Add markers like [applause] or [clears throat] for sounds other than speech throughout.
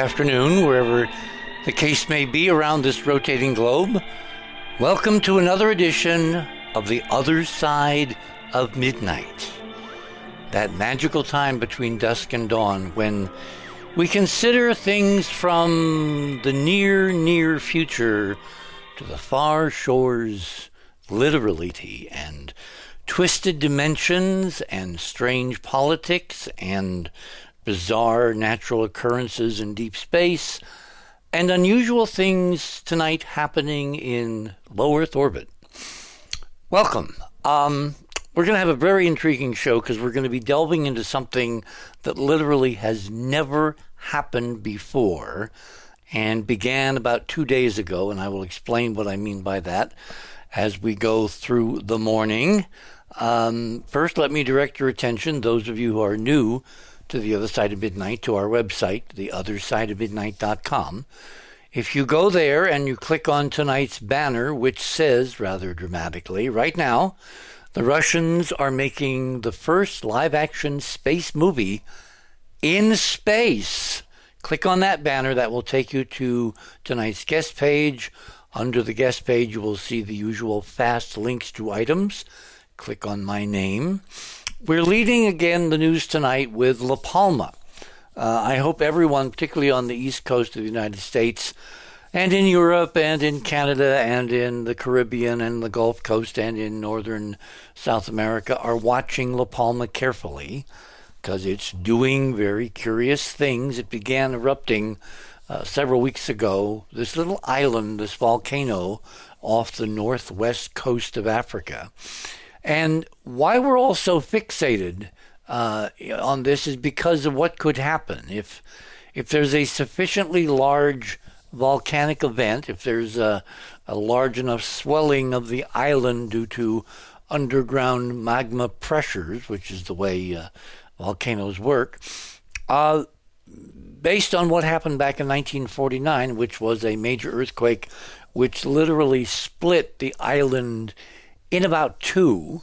afternoon, wherever the case may be around this rotating globe. Welcome to another edition of The Other Side of Midnight. That magical time between dusk and dawn when we consider things from the near, near future to the far shores, literality, and twisted dimensions, and strange politics, and bizarre natural occurrences in deep space, and unusual things tonight happening in low Earth orbit. Welcome. Um, we're going to have a very intriguing show because we're going to be delving into something that literally has never happened before and began about two days ago, and I will explain what I mean by that as we go through the morning. Um, first, let me direct your attention, those of you who are new to the other side of midnight, to our website, theothersideofmidnight.com. If you go there and you click on tonight's banner, which says rather dramatically, right now, the Russians are making the first live action space movie in space. Click on that banner, that will take you to tonight's guest page. Under the guest page, you will see the usual fast links to items. Click on my name. We're leading again the news tonight with La Palma. Uh, I hope everyone, particularly on the east coast of the United States, and in Europe and in Canada and in the Caribbean and the Gulf Coast and in northern South America are watching La Palma carefully because it's doing very curious things. It began erupting uh, several weeks ago. This little island, this volcano off the northwest coast of Africa. And why we're all so fixated uh, on this is because of what could happen. If if there's a sufficiently large volcanic event, if there's a, a large enough swelling of the island due to underground magma pressures, which is the way uh, volcanoes work, uh, based on what happened back in 1949, which was a major earthquake which literally split the island in about two.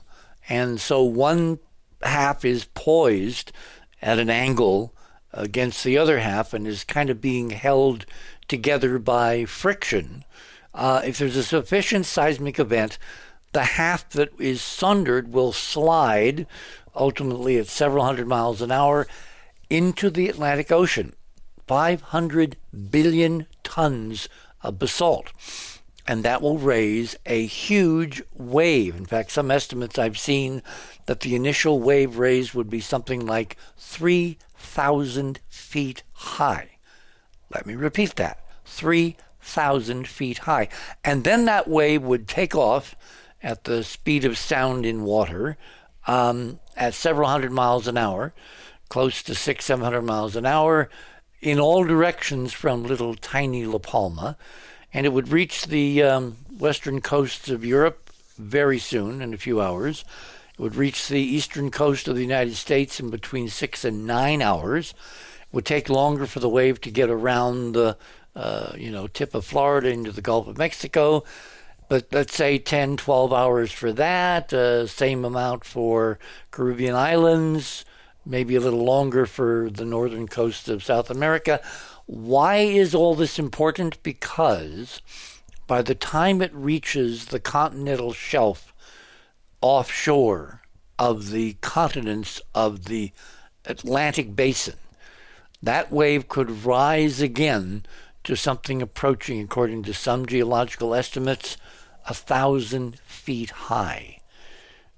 And so one half is poised at an angle against the other half and is kind of being held together by friction. Uh, if there's a sufficient seismic event, the half that is sundered will slide, ultimately at several hundred miles an hour, into the Atlantic Ocean. 500 billion tons of basalt. And that will raise a huge wave. In fact, some estimates I've seen that the initial wave raised would be something like 3,000 feet high. Let me repeat that 3,000 feet high. And then that wave would take off at the speed of sound in water um, at several hundred miles an hour, close to six, seven hundred miles an hour, in all directions from little tiny La Palma. And it would reach the um, western coasts of Europe very soon, in a few hours. It would reach the eastern coast of the United States in between six and nine hours. It would take longer for the wave to get around the uh, you know, tip of Florida into the Gulf of Mexico. But let's say 10, 12 hours for that, uh, same amount for Caribbean islands, maybe a little longer for the northern coast of South America. Why is all this important? Because by the time it reaches the continental shelf offshore of the continents of the Atlantic basin, that wave could rise again to something approaching, according to some geological estimates, a thousand feet high.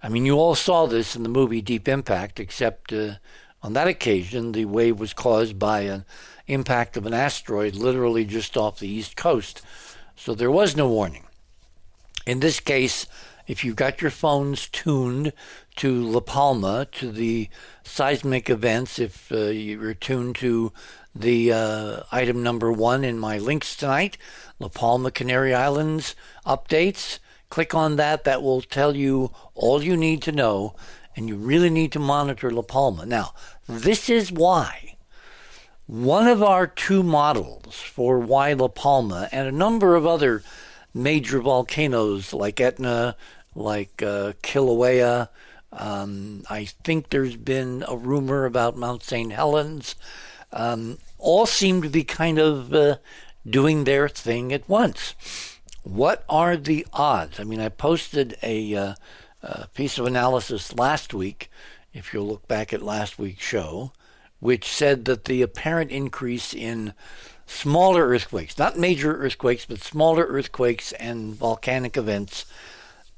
I mean, you all saw this in the movie Deep Impact, except uh, on that occasion, the wave was caused by an impact of an asteroid literally just off the east coast. So there was no warning. In this case, if you've got your phones tuned to La Palma, to the seismic events, if uh, you're tuned to the uh, item number one in my links tonight, La Palma Canary Islands updates. Click on that. That will tell you all you need to know, and you really need to monitor La Palma. Now, this is why one of our two models for why La Palma and a number of other major volcanoes like Etna, like uh, Kilauea, Um, I think there's been a rumor about Mount St. Helens. Um, all seem to be kind of uh, doing their thing at once. What are the odds? I mean, I posted a, uh, a piece of analysis last week, if you'll look back at last week's show, which said that the apparent increase in smaller earthquakes, not major earthquakes, but smaller earthquakes and volcanic events,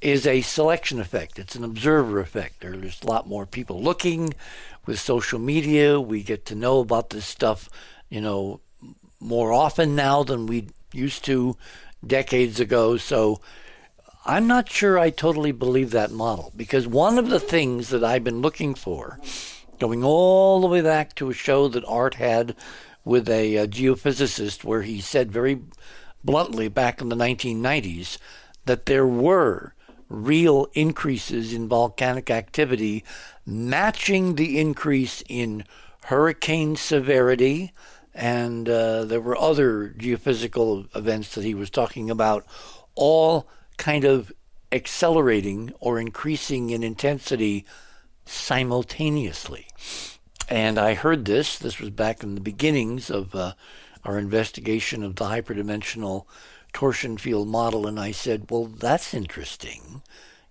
is a selection effect. It's an observer effect. There's a lot more people looking with social media. We get to know about this stuff, you know, more often now than we used to decades ago. So I'm not sure I totally believe that model because one of the things that I've been looking for, going all the way back to a show that Art had with a, a geophysicist, where he said very bluntly back in the 1990s that there were real increases in volcanic activity matching the increase in hurricane severity and uh, there were other geophysical events that he was talking about, all kind of accelerating or increasing in intensity simultaneously. And I heard this, this was back in the beginnings of uh, our investigation of the hyperdimensional torsion field model, and I said, well, that's interesting,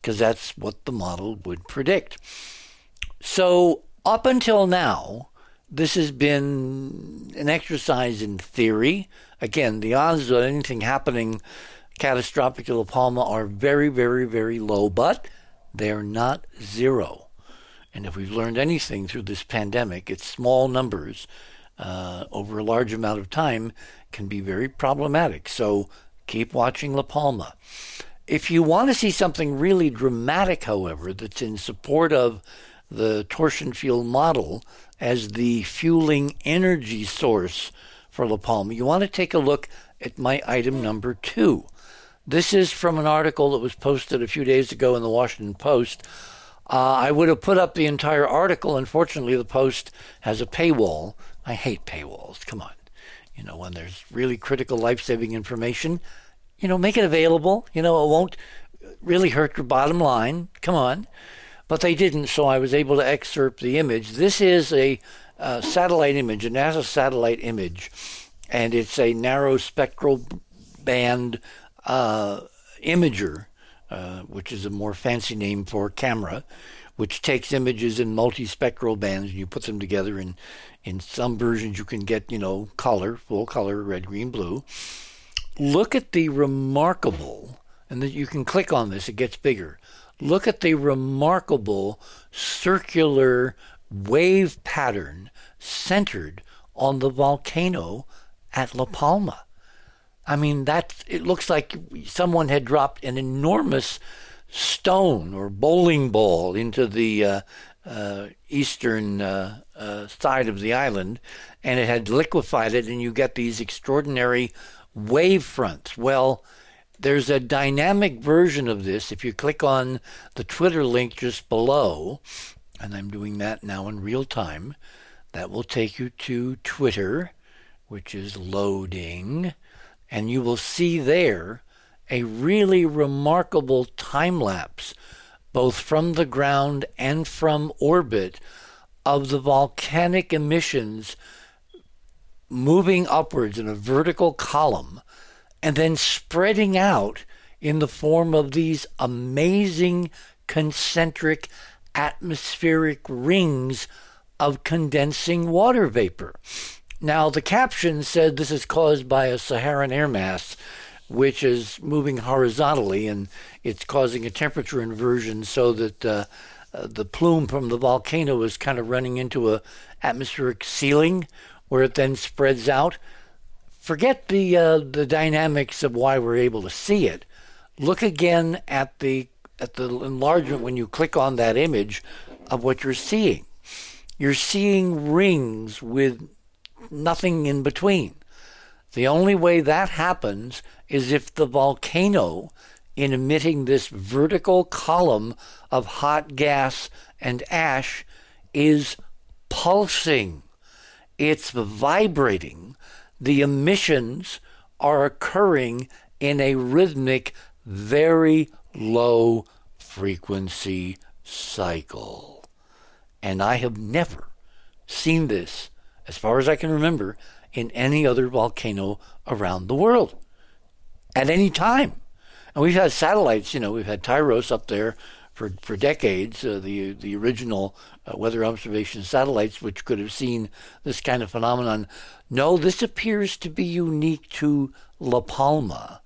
because that's what the model would predict. So, up until now, this has been an exercise in theory. Again, the odds of anything happening catastrophic to La Palma are very, very, very low, but they're not zero. And if we've learned anything through this pandemic, it's small numbers uh, over a large amount of time can be very problematic. So keep watching La Palma. If you want to see something really dramatic, however, that's in support of the torsion field model, as the fueling energy source for La Palma, you want to take a look at my item number two. This is from an article that was posted a few days ago in the Washington Post. Uh, I would have put up the entire article. Unfortunately, the Post has a paywall. I hate paywalls. Come on. You know, when there's really critical life saving information, you know, make it available. You know, it won't really hurt your bottom line. Come on but they didn't, so I was able to excerpt the image. This is a uh, satellite image, a NASA satellite image, and it's a narrow spectral band uh, imager, uh, which is a more fancy name for camera, which takes images in multispectral bands and you put them together. And in some versions, you can get, you know, color, full color, red, green, blue. Look at the remarkable, and that you can click on this, it gets bigger look at the remarkable circular wave pattern centered on the volcano at La Palma. I mean, that it looks like someone had dropped an enormous stone or bowling ball into the uh, uh, eastern uh, uh side of the island, and it had liquefied it, and you get these extraordinary wave fronts. Well, there's a dynamic version of this. If you click on the Twitter link just below, and I'm doing that now in real time, that will take you to Twitter, which is loading, and you will see there a really remarkable time lapse, both from the ground and from orbit, of the volcanic emissions moving upwards in a vertical column and then spreading out in the form of these amazing concentric atmospheric rings of condensing water vapor. Now, the caption said this is caused by a Saharan air mass, which is moving horizontally and it's causing a temperature inversion so that uh, uh, the plume from the volcano is kind of running into a atmospheric ceiling where it then spreads out forget the uh, the dynamics of why we're able to see it. Look again at the at the enlargement when you click on that image of what you're seeing. You're seeing rings with nothing in between. The only way that happens is if the volcano, in emitting this vertical column of hot gas and ash, is pulsing. It's vibrating the emissions are occurring in a rhythmic, very low frequency cycle. And I have never seen this, as far as I can remember, in any other volcano around the world at any time. And we've had satellites, you know, we've had TIROS up there for, for decades, uh, the, the original uh, weather observation satellites, which could have seen this kind of phenomenon. No, this appears to be unique to La Palma.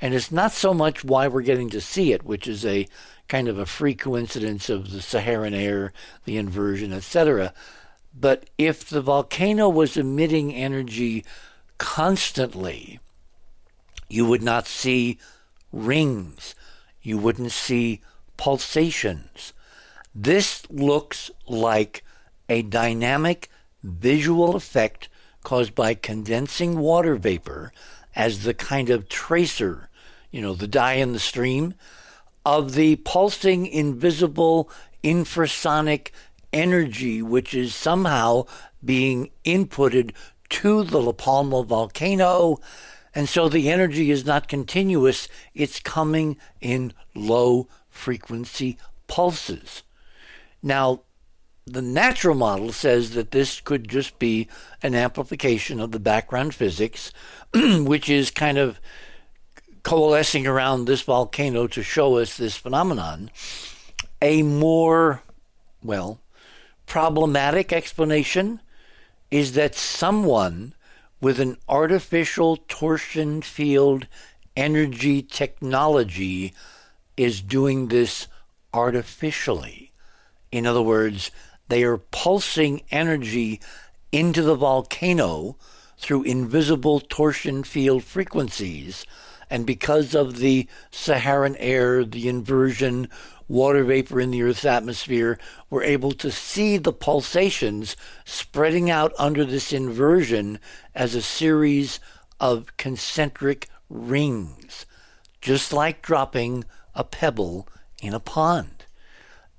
And it's not so much why we're getting to see it, which is a kind of a free coincidence of the Saharan air, the inversion, etc. But if the volcano was emitting energy constantly, you would not see rings. You wouldn't see pulsations. This looks like a dynamic visual effect caused by condensing water vapor as the kind of tracer, you know, the dye in the stream, of the pulsing invisible infrasonic energy which is somehow being inputted to the La Palma volcano and so the energy is not continuous, it's coming in low frequency pulses. Now, the natural model says that this could just be an amplification of the background physics, [clears throat] which is kind of coalescing around this volcano to show us this phenomenon. A more, well, problematic explanation is that someone with an artificial torsion field energy technology is doing this artificially. In other words, they are pulsing energy into the volcano through invisible torsion field frequencies. And because of the Saharan air, the inversion, water vapor in the Earth's atmosphere, we're able to see the pulsations spreading out under this inversion as a series of concentric rings, just like dropping a pebble in a pond.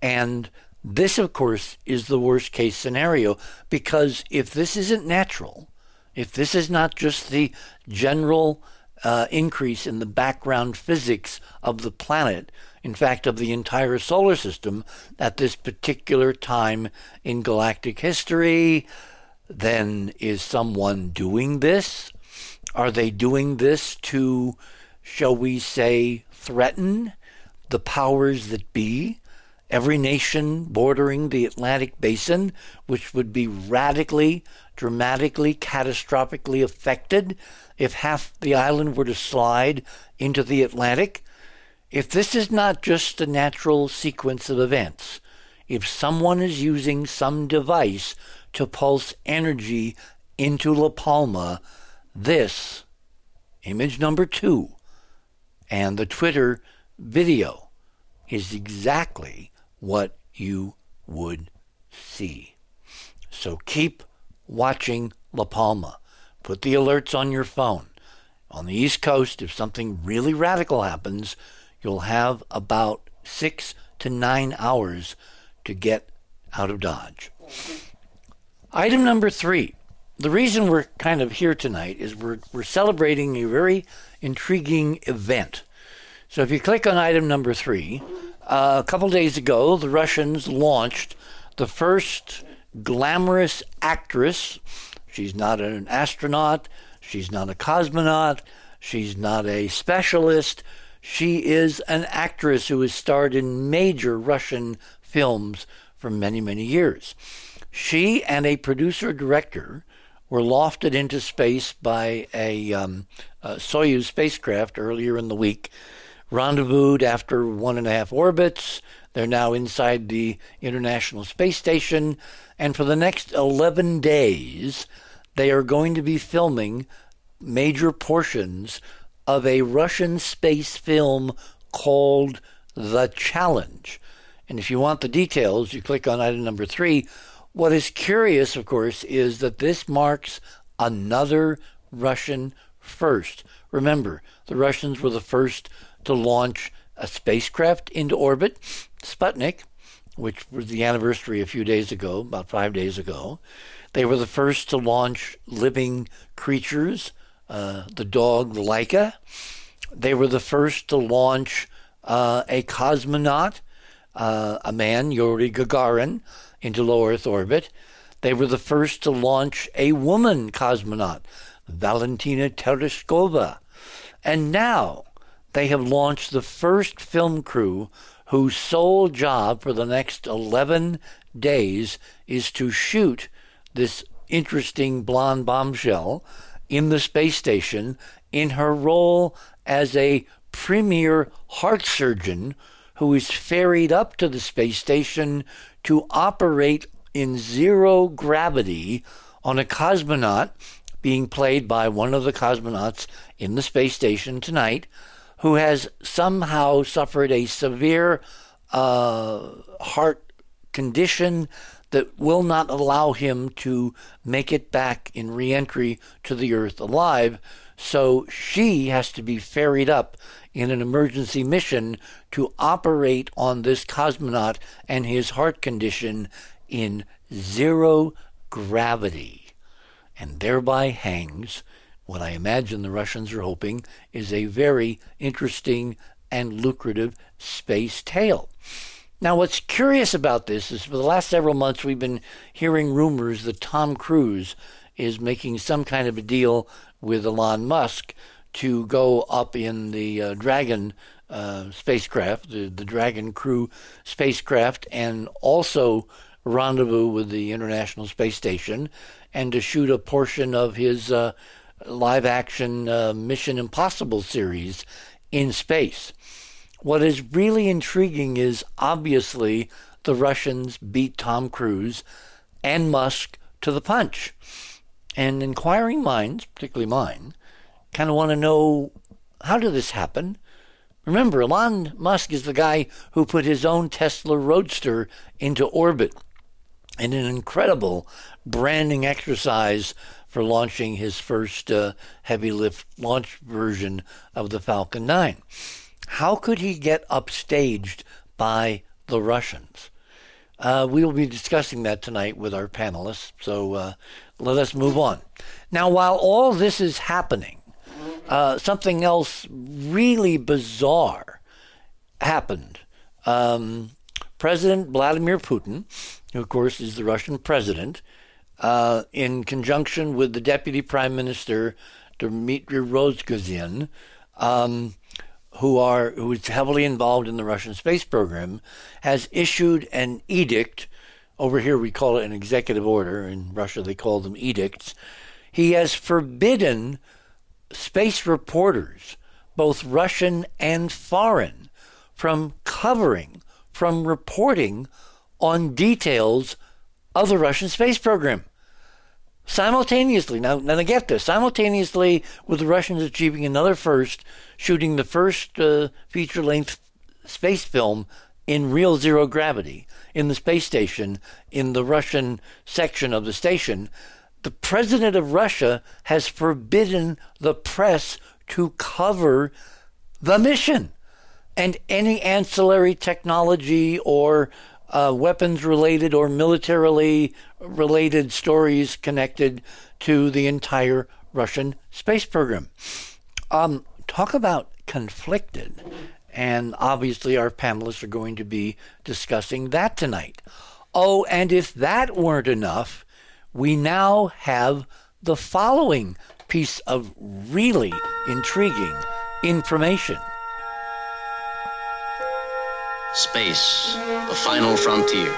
And this, of course, is the worst case scenario because if this isn't natural, if this is not just the general uh, increase in the background physics of the planet, in fact, of the entire solar system at this particular time in galactic history, then is someone doing this? Are they doing this to, shall we say, threaten the powers that be? Every nation bordering the Atlantic basin, which would be radically, dramatically, catastrophically affected if half the island were to slide into the Atlantic, if this is not just a natural sequence of events, if someone is using some device to pulse energy into La Palma, this, image number two, and the Twitter video is exactly what you would see. So keep watching La Palma. Put the alerts on your phone. On the East Coast, if something really radical happens, you'll have about six to nine hours to get out of Dodge. Item number three. The reason we're kind of here tonight is we're, we're celebrating a very intriguing event. So if you click on item number three, uh, a couple days ago, the Russians launched the first glamorous actress. She's not an astronaut, she's not a cosmonaut, she's not a specialist. She is an actress who has starred in major Russian films for many, many years. She and a producer director were lofted into space by a, um, a Soyuz spacecraft earlier in the week, rendezvoused after one and a half orbits. They're now inside the International Space Station, and for the next 11 days, they are going to be filming major portions of a Russian space film called The Challenge. And if you want the details, you click on item number three. What is curious, of course, is that this marks another Russian first. Remember, the Russians were the first to launch a spacecraft into orbit, Sputnik, which was the anniversary a few days ago, about five days ago. They were the first to launch living creatures, uh, the dog Laika. They were the first to launch uh, a cosmonaut, uh, a man, Yuri Gagarin, into low Earth orbit. They were the first to launch a woman cosmonaut, Valentina Tereshkova. And now they have launched the first film crew whose sole job for the next 11 days is to shoot this interesting blonde bombshell in the space station in her role as a premier heart surgeon who is ferried up to the space station to operate in zero gravity on a cosmonaut being played by one of the cosmonauts in the space station tonight who has somehow suffered a severe uh, heart condition that will not allow him to make it back in reentry to the Earth alive. So she has to be ferried up in an emergency mission to operate on this cosmonaut and his heart condition in zero gravity, and thereby hangs what I imagine the Russians are hoping is a very interesting and lucrative space tale. Now, what's curious about this is for the last several months we've been hearing rumors that Tom Cruise is making some kind of a deal with Elon Musk to go up in the uh, Dragon uh, spacecraft, the, the Dragon Crew spacecraft, and also rendezvous with the International Space Station, and to shoot a portion of his uh, live action uh, Mission Impossible series in space. What is really intriguing is obviously the Russians beat Tom Cruise and Musk to the punch. And inquiring minds, particularly mine, kind of want to know how did this happen? Remember, Elon Musk is the guy who put his own Tesla Roadster into orbit in an incredible branding exercise for launching his first uh, heavy lift launch version of the Falcon 9. How could he get upstaged by the Russians? Uh, we will be discussing that tonight with our panelists, so uh, let us move on. Now, while all this is happening, uh, something else really bizarre happened. Um, president Vladimir Putin, who of course is the Russian president, uh, in conjunction with the deputy prime minister Dmitry Rogozin, um, who are who is heavily involved in the Russian space program, has issued an edict. Over here, we call it an executive order. In Russia, they call them edicts. He has forbidden space reporters, both Russian and foreign, from covering, from reporting on details of the Russian space program. Simultaneously, now, now get this, simultaneously with the Russians achieving another first, shooting the first uh, feature length space film in real zero gravity in the space station in the Russian section of the station, the president of Russia has forbidden the press to cover the mission and any ancillary technology or uh, weapons related or militarily related stories connected to the entire Russian space program. Um, talk about conflicted. And obviously, our panelists are going to be discussing that tonight. Oh, and if that weren't enough, we now have the following piece of really intriguing information. Space, the final frontier.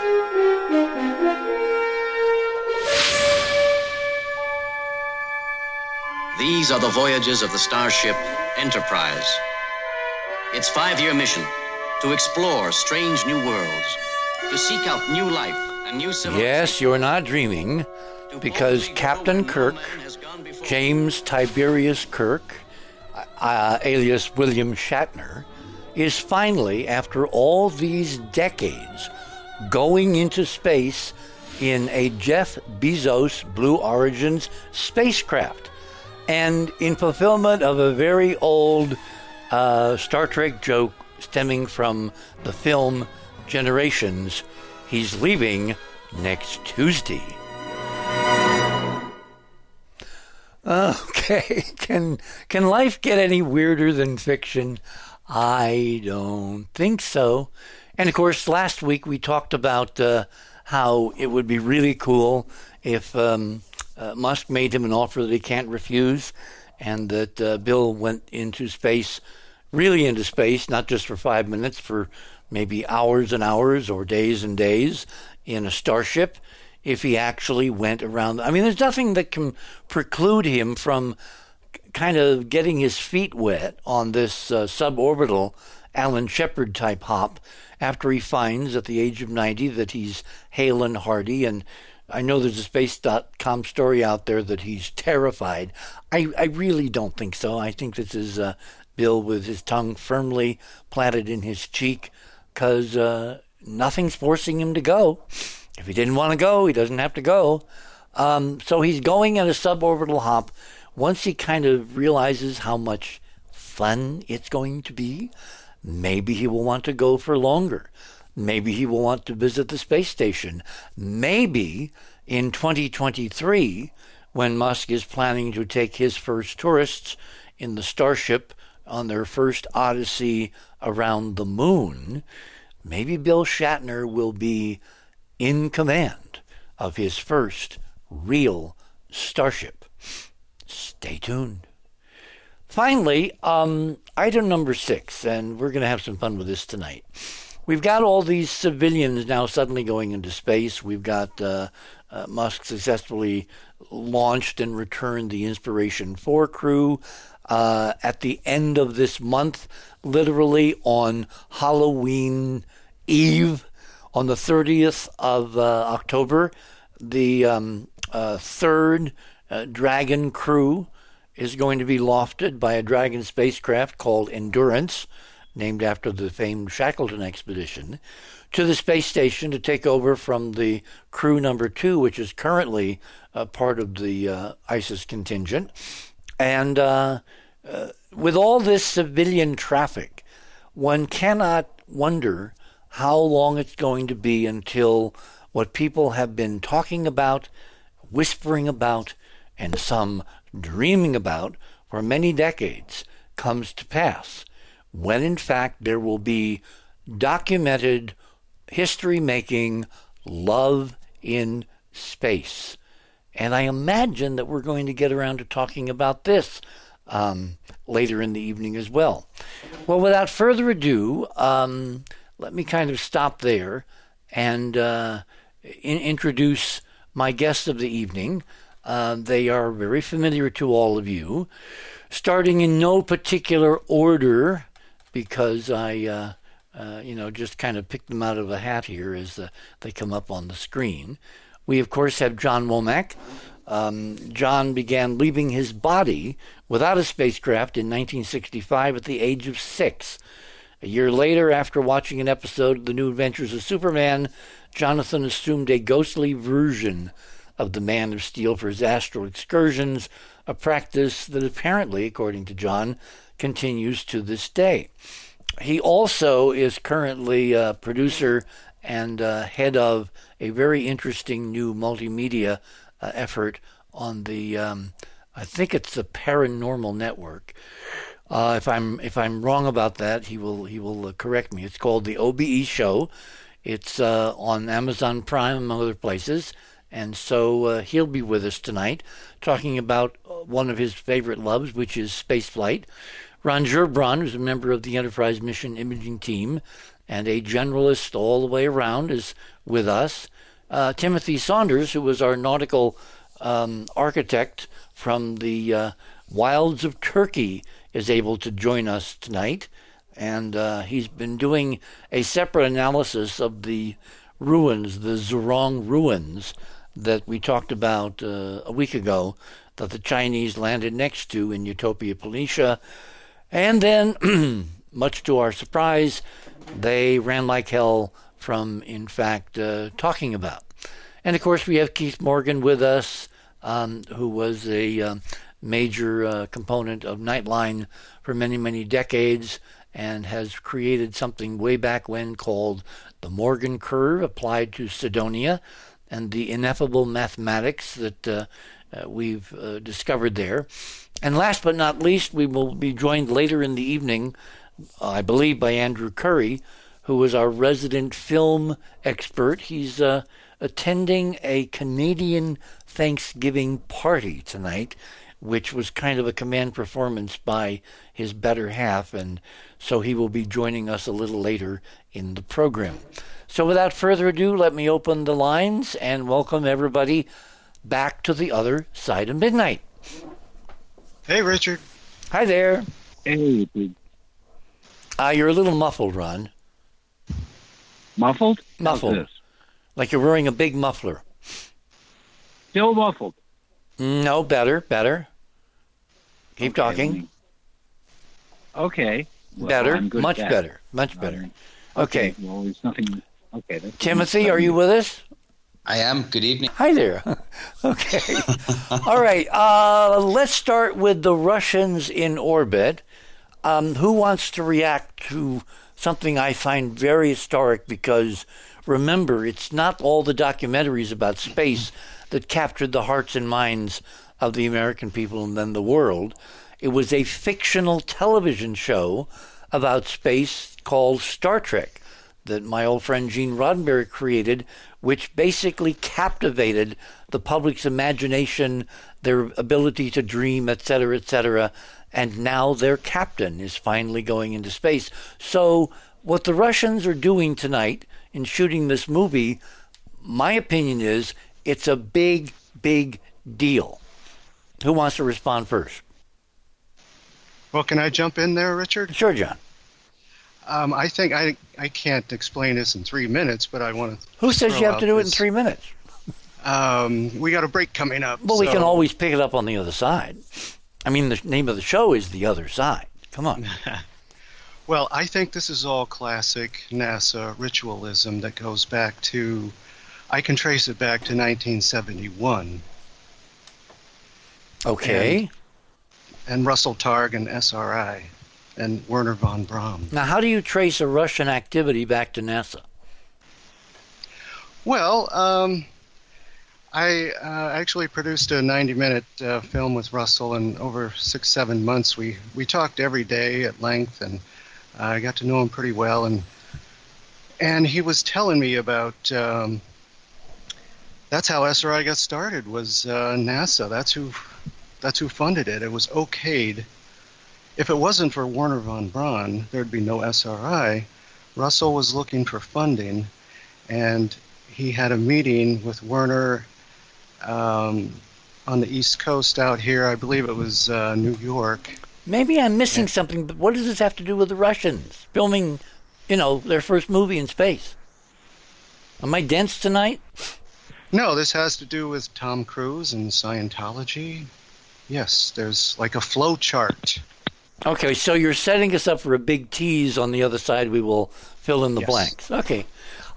These are the voyages of the starship Enterprise. Its five year mission to explore strange new worlds, to seek out new life and new civilizations. Yes, you're not dreaming because Captain Kirk, James Tiberius Kirk, uh, alias William Shatner, is finally, after all these decades, going into space in a Jeff Bezos Blue Origins spacecraft. And in fulfillment of a very old uh, Star Trek joke stemming from the film Generations, he's leaving next Tuesday. Okay, [laughs] can can life get any weirder than fiction? I don't think so. And of course, last week we talked about uh, how it would be really cool if um, uh, Musk made him an offer that he can't refuse, and that uh, Bill went into space, really into space, not just for five minutes, for maybe hours and hours or days and days in a starship. If he actually went around, I mean, there's nothing that can preclude him from kind of getting his feet wet on this uh, suborbital Alan Shepard type hop after he finds at the age of 90 that he's hale and hearty. And I know there's a space.com story out there that he's terrified. I, I really don't think so. I think this is uh, Bill with his tongue firmly planted in his cheek because uh, nothing's forcing him to go. If he didn't want to go, he doesn't have to go. Um, so he's going at a suborbital hop. Once he kind of realizes how much fun it's going to be, Maybe he will want to go for longer. Maybe he will want to visit the space station. Maybe in 2023, when Musk is planning to take his first tourists in the Starship on their first odyssey around the moon, maybe Bill Shatner will be in command of his first real Starship. Stay tuned. Finally, um, item number six, and we're going to have some fun with this tonight. We've got all these civilians now suddenly going into space. We've got uh, uh, Musk successfully launched and returned the Inspiration 4 crew. Uh, at the end of this month, literally on Halloween Eve, on the 30th of uh, October, the um, uh, third uh, Dragon crew is going to be lofted by a Dragon spacecraft called Endurance, named after the famed Shackleton expedition, to the space station to take over from the crew number two, which is currently uh, part of the uh, ISIS contingent. And uh, uh, with all this civilian traffic, one cannot wonder how long it's going to be until what people have been talking about, whispering about, and some dreaming about for many decades comes to pass, when in fact there will be documented history making love in space. And I imagine that we're going to get around to talking about this um, later in the evening as well. Well, without further ado, um, let me kind of stop there and uh, in- introduce my guest of the evening. Uh, they are very familiar to all of you, starting in no particular order, because I, uh, uh, you know, just kind of picked them out of a hat here as uh, they come up on the screen. We, of course, have John Womack. Um, John began leaving his body without a spacecraft in 1965 at the age of six. A year later, after watching an episode of The New Adventures of Superman, Jonathan assumed a ghostly version of the Man of Steel for his astral excursions, a practice that apparently, according to John, continues to this day. He also is currently a producer and uh, head of a very interesting new multimedia uh, effort on the, um, I think it's the Paranormal Network. Uh, if I'm if I'm wrong about that, he will he will uh, correct me. It's called the OBE Show. It's uh, on Amazon Prime among other places. And so uh, he'll be with us tonight talking about uh, one of his favorite loves, which is spaceflight. Ron Gerbron, who's a member of the Enterprise Mission Imaging Team and a generalist all the way around, is with us. Uh, Timothy Saunders, who was our nautical um, architect from the uh, wilds of Turkey, is able to join us tonight. And uh, he's been doing a separate analysis of the ruins, the Zhurong ruins that we talked about uh, a week ago that the Chinese landed next to in Utopia Planitia. And then, [clears throat] much to our surprise, they ran like hell from, in fact, uh, talking about. And of course, we have Keith Morgan with us, um, who was a uh, major uh, component of Nightline for many, many decades and has created something way back when called the Morgan Curve applied to Cydonia and the ineffable mathematics that uh, uh, we've uh, discovered there. And last but not least, we will be joined later in the evening, I believe, by Andrew Curry, who is our resident film expert. He's uh, attending a Canadian Thanksgiving party tonight, which was kind of a command performance by his better half, and so he will be joining us a little later in the program. So, without further ado, let me open the lines and welcome everybody back to the other side of midnight. Hey, Richard. Hi there. Hey, dude. Uh, you're a little muffled, Ron. Muffled? Muffled. Like you're wearing a big muffler. Still muffled. No, better, better. Keep Okay, talking. me- Okay. Well, better, I'm good much better, much better. Okay. Well, there's nothing. Okay. That's Timothy, are you with us? I am. Good evening. Hi there. [laughs] okay. All right. Uh, let's start with the Russians in orbit. Um, who wants to react to something I find very historic because remember, it's not all the documentaries about space that captured the hearts and minds of the American people and then the world. It was a fictional television show about space called Star Trek that my old friend Gene Roddenberry created, which basically captivated the public's imagination, their ability to dream, et cetera, et cetera. And now their captain is finally going into space. So, what the Russians are doing tonight in shooting this movie, my opinion is it's a big, big deal. Who wants to respond first? Well, can I jump in there, Richard? Sure, John. Um, I think I I can't explain this in three minutes, but I want to. Who says you have to do it in three minutes? Um, we got a break coming up. Well, we can always pick it up on the other side. I mean, the name of the show is The Other Side. Come on. [laughs] Well, I think this is all classic NASA ritualism that goes back to. I can trace it back to 1971 Okay. and Russell Targ and SRI and Werner von Braun. Now, how do you trace a Russian activity back to NASA? Well, um, I uh, actually produced a 90-minute uh, film with Russell, and over six, seven months, we we talked every day at length, and I got to know him pretty well, and and he was telling me about. Um, that's how SRI got started. Was uh, NASA? That's who. That's who funded it. It was okayed. If it wasn't for Wernher von Braun, there'd be no SRI. Russell was looking for funding, and he had a meeting with Wernher um, on the East Coast out here. I believe it was uh, New York. Maybe I'm missing something, but what does this have to do with the Russians filming, you know, their first movie in space? Am I dense tonight? No, this has to do with Tom Cruise and Scientology. Yes, there's like a flow chart. Okay, so you're setting us up for a big tease on the other side. We will fill in the Yes. blanks. Okay,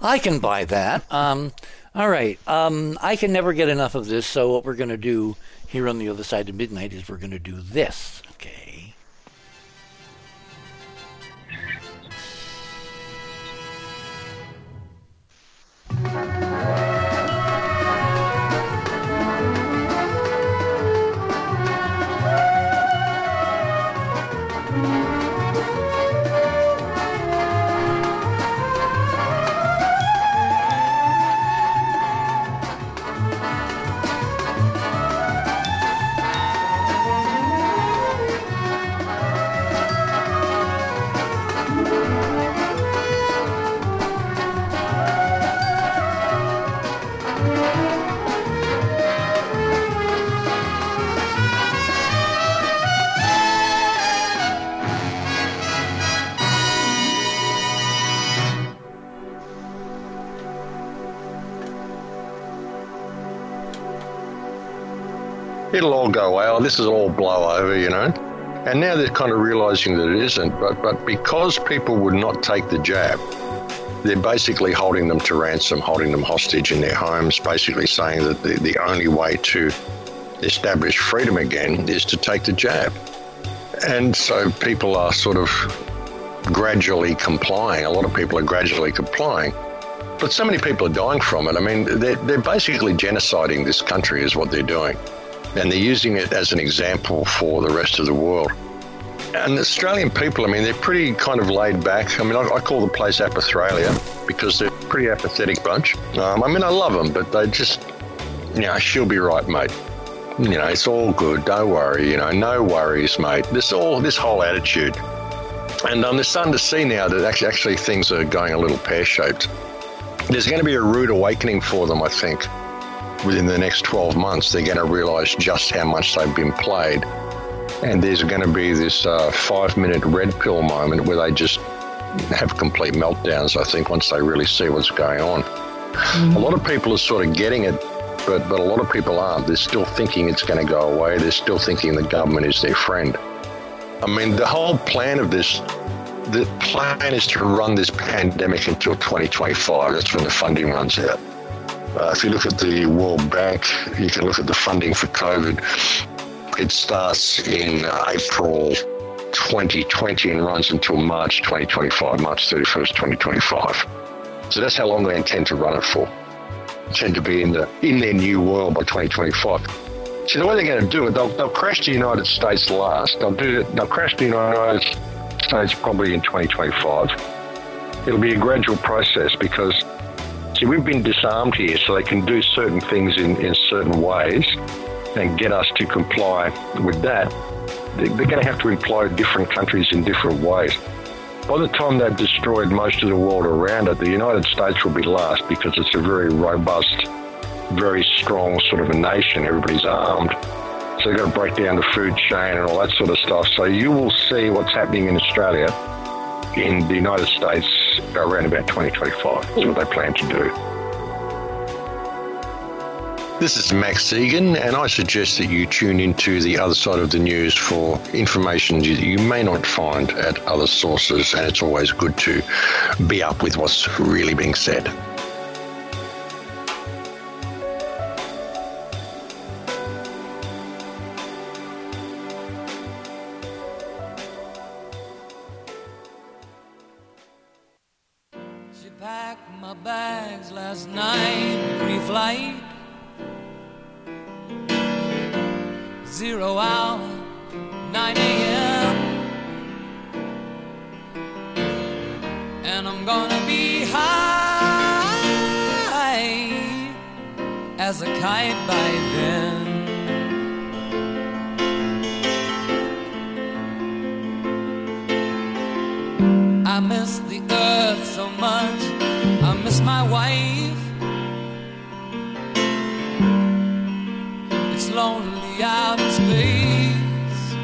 I can buy that. Um, all right, um, I can never get enough of this. So what we're going to do here on the other side of midnight is we're going to do this. This is all blow over, you know. And now they're kind of realizing that it isn't. But but because people would not take the jab, they're basically holding them to ransom, holding them hostage in their homes, basically saying that the, the only way to establish freedom again is to take the jab. And so people are sort of gradually complying. A lot of people are gradually complying. But so many people are dying from it. I mean, they're, they're basically genociding this country, is what they're doing. And they're using it as an example for the rest of the world. and the Australian people, I mean, they're pretty kind of laid back. I mean, I, I call the place Apathralia because they're a pretty apathetic bunch. Um, I mean, I love them, but they just, you know, she'll be right, mate. You know, it's all good. Don't worry. You know, no worries, mate. This all this whole attitude, and um, they're starting to see now that actually, actually things are going a little pear shaped. There's going to be a rude awakening for them, I think. Within the next 12 months, they're going to realise just how much they've been played and there's going to be this uh, five minute red pill moment where they just have complete meltdowns, I think, once they really see what's going on. Mm-hmm. A lot of people are sort of getting it, but, but a lot of people aren't. They're still thinking it's going to go away. They're still thinking the government is their friend. I mean, the whole plan of this, the plan is to run this pandemic until 2025. That's when the funding runs out. Uh, if you look at the World Bank, you can look at the funding for COVID. It starts in April 2020 and runs until March 2025, March 31st, 2025. So that's how long they intend to run it for. Intend to be in the in their new world by 2025. So the way they're going to do it, they'll, they'll crash the United States last. They'll do. They'll crash the United States probably in 2025. It'll be a gradual process because see we've been disarmed here, so they can do certain things in, in certain ways and get us to comply with that, they're going to have to employ different countries in different ways. By the time they've destroyed most of the world around it, the United States will be last because it's a very robust, very strong sort of a nation. Everybody's armed. So they've got to break down the food chain and all that sort of stuff. So you will see what's happening in Australia in the United States around about 2025. That's what they plan to do. This is Max Igan, and I suggest that you tune into the other side of the news for information that you may not find at other sources, and it's always good to be up with what's really being said. Last night, pre-flight. zero hour, 9 a.m. And I'm gonna be high as a kite by then. I miss the earth so much, I my wife. It's lonely out in space.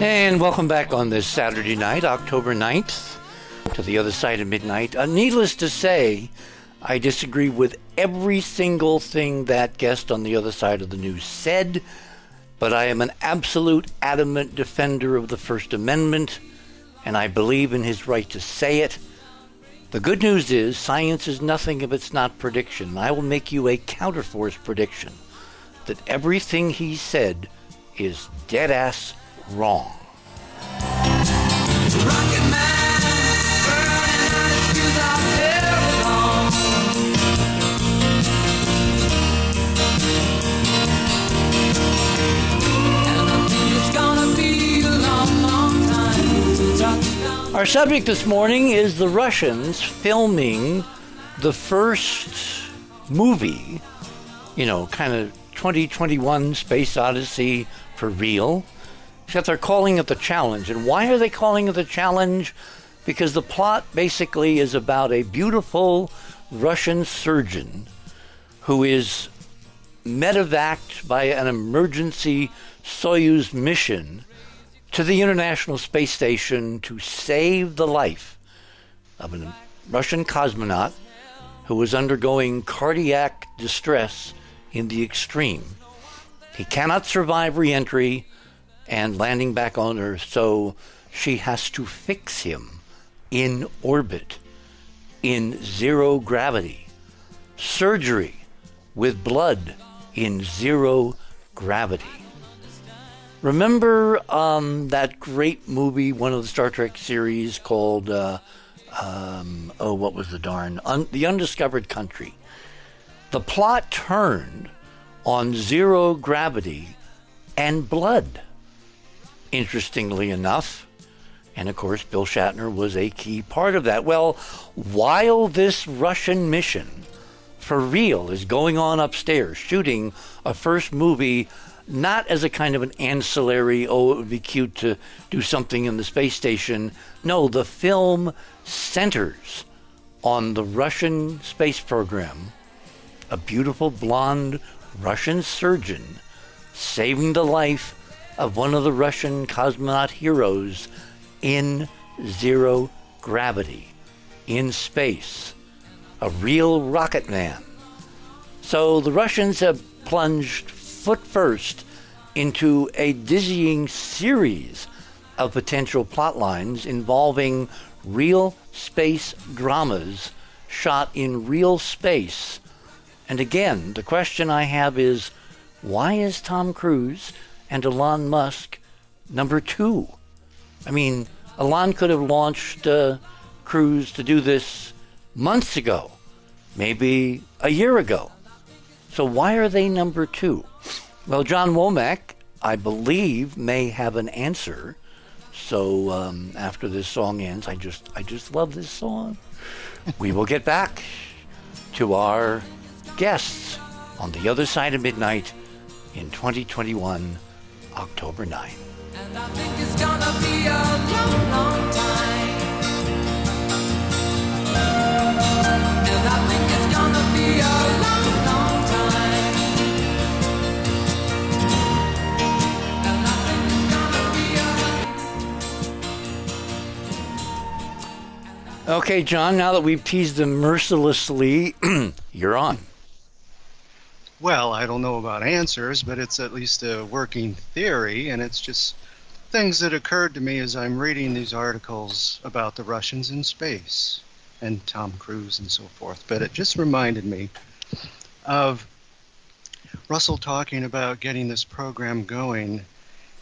And welcome back on this Saturday night, October 9th, to the other side of midnight. Uh, needless to say, I disagree with every single thing that guest on the other side of the news said, but I am an absolute adamant defender of the First Amendment, and I believe in his right to say it. The good news is, science is nothing if it's not prediction. I will make you a counterforce prediction that everything he said is dead ass wrong. Our subject this morning is the Russians filming the first movie, you know, kind of 2021 Space Odyssey for real. Except they're calling it the challenge. And why are they calling it the challenge? Because the plot basically is about a beautiful Russian surgeon who is medevaced by an emergency Soyuz mission to the International Space Station to save the life of a Russian cosmonaut who was undergoing cardiac distress in the extreme. He cannot survive reentry and landing back on Earth, so she has to fix him in orbit, in zero gravity. Surgery with blood in zero gravity. Remember um, that great movie, one of the Star Trek series called, uh, um, oh, what was the darn? Un- the Undiscovered Country. The plot turned on zero gravity and blood interestingly enough. And of course, Bill Shatner was a key part of that. Well, while this Russian mission for real is going on upstairs, shooting a first movie not as a kind of an ancillary, oh, it would be cute to do something in the space station. No, the film centers on the Russian space program. A beautiful blonde Russian surgeon saving the life of one of the Russian cosmonaut heroes in zero gravity, in space. A real rocket man. So the Russians have plunged foot first into a dizzying series of potential plot lines involving real space dramas shot in real space. And again, the question I have is why is Tom Cruise and Elon Musk number two? I mean, Elon could have launched uh, Cruise to do this months ago, maybe a year ago. So why are they number two? Well, John Womack, I believe, may have an answer. So um, after this song ends, I just I just love this song. we will get back to our guests on the other side of midnight in 2021, October 9. Okay, John, now that we've teased them mercilessly, [clears throat] you're on. Well, I don't know about answers, but it's at least a working theory, and it's just things that occurred to me as I'm reading these articles about the Russians in space and Tom Cruise and so forth. But it just reminded me of Russell talking about getting this program going,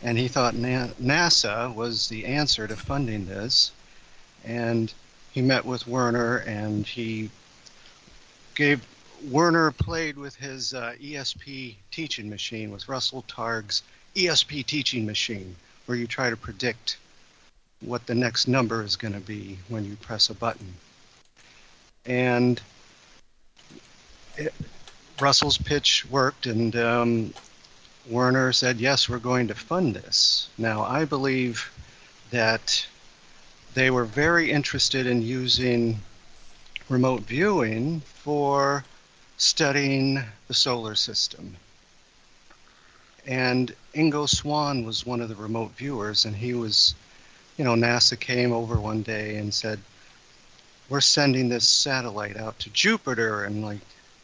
and he thought Na- NASA was the answer to funding this. And he met with Wernher and he gave Wernher played with his uh, ESP teaching machine with Russell Targ's ESP teaching machine, where you try to predict what the next number is going to be when you press a button. And it, Russell's pitch worked, and um, Wernher said, Yes, we're going to fund this. Now, I believe that they were very interested in using remote viewing for studying the solar system. And Ingo Swann was one of the remote viewers, and he was, you know, NASA came over one day and said, We're sending this satellite out to Jupiter, and like